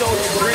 So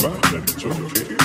about that. It's okay.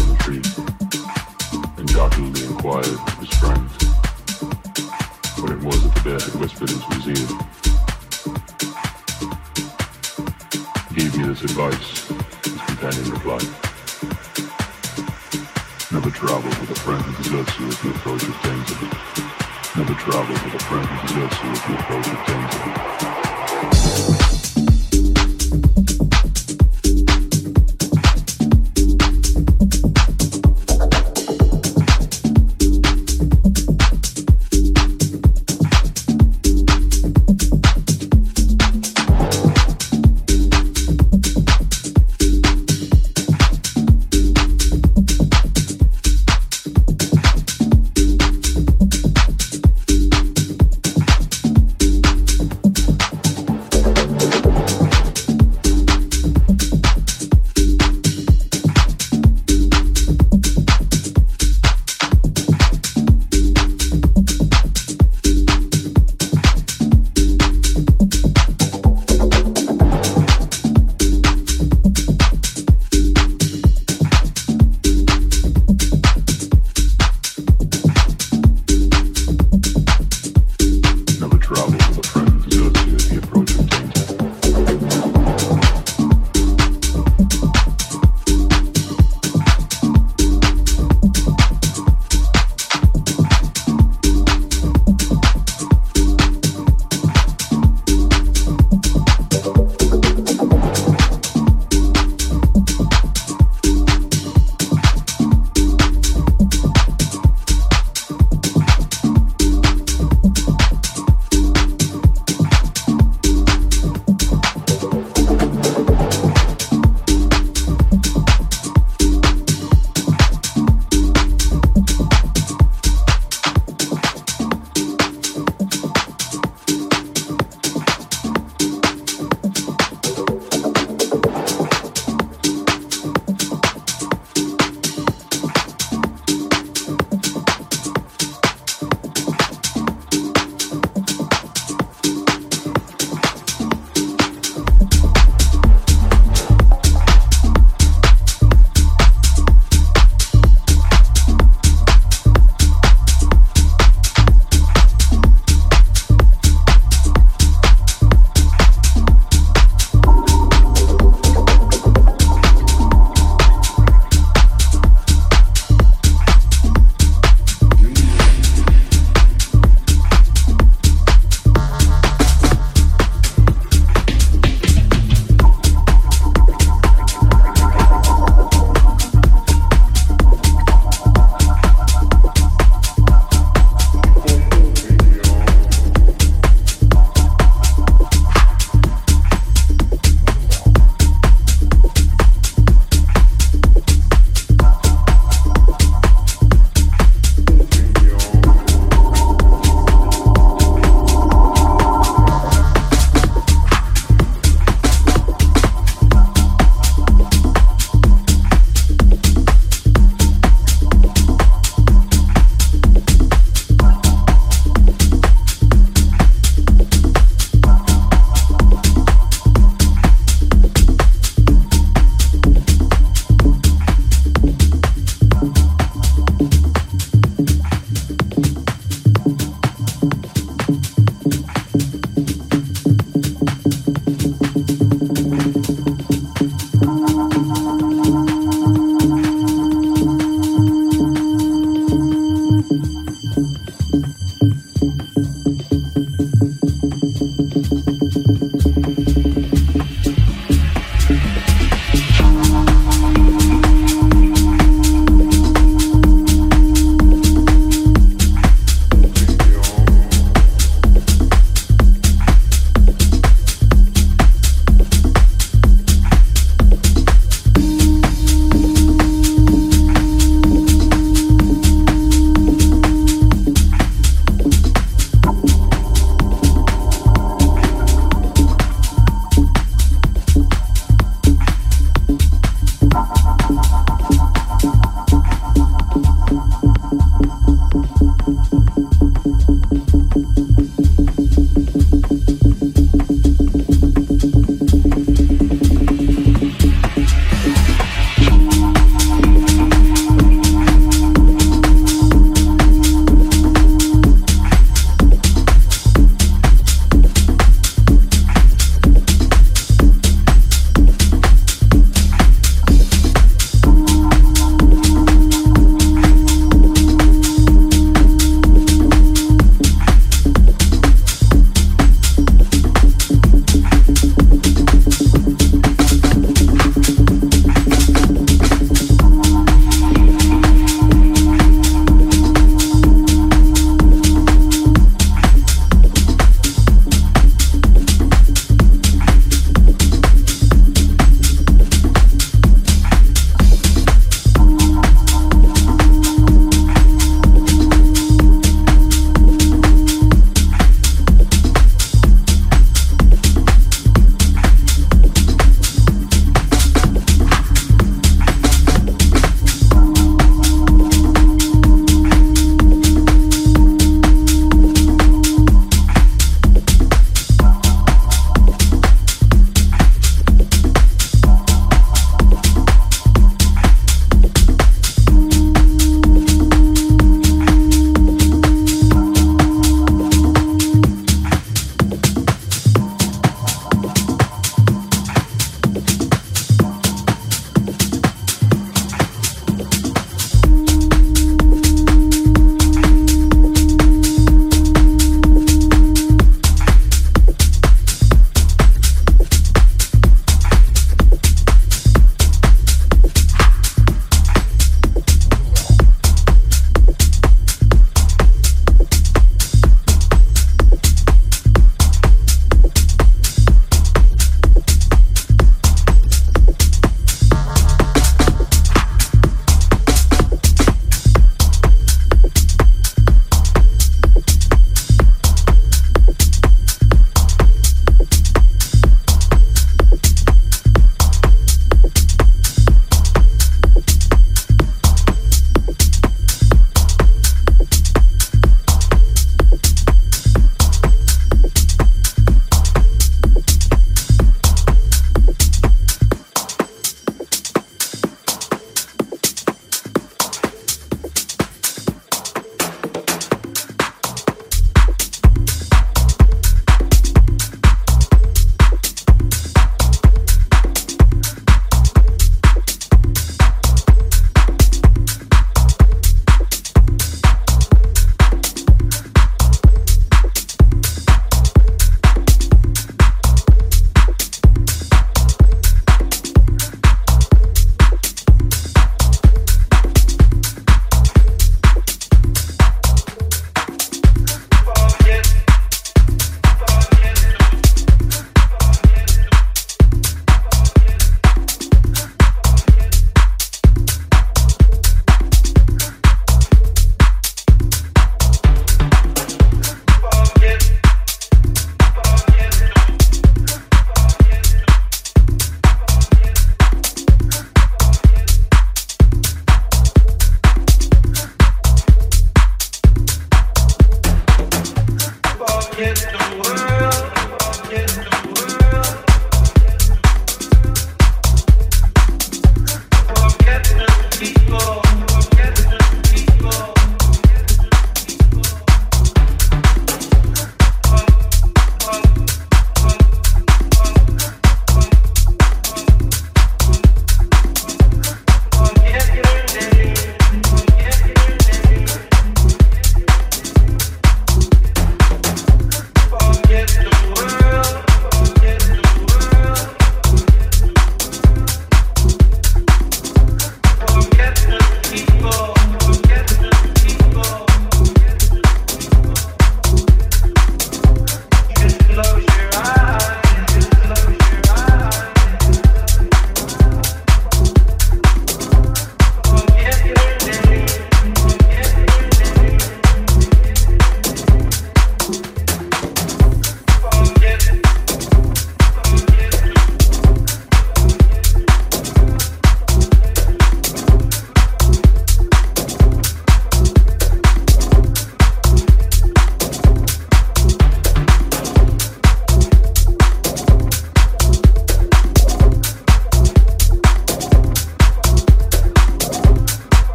to the trees, and Jochen, being quiet, was frightened. What it was that the bear had whispered into his ear. Gave me this advice, his companion replied. Never travel with a friend who deserts you if you approach it dangerously. Never travel with a friend who deserts you if you approach it dangerously.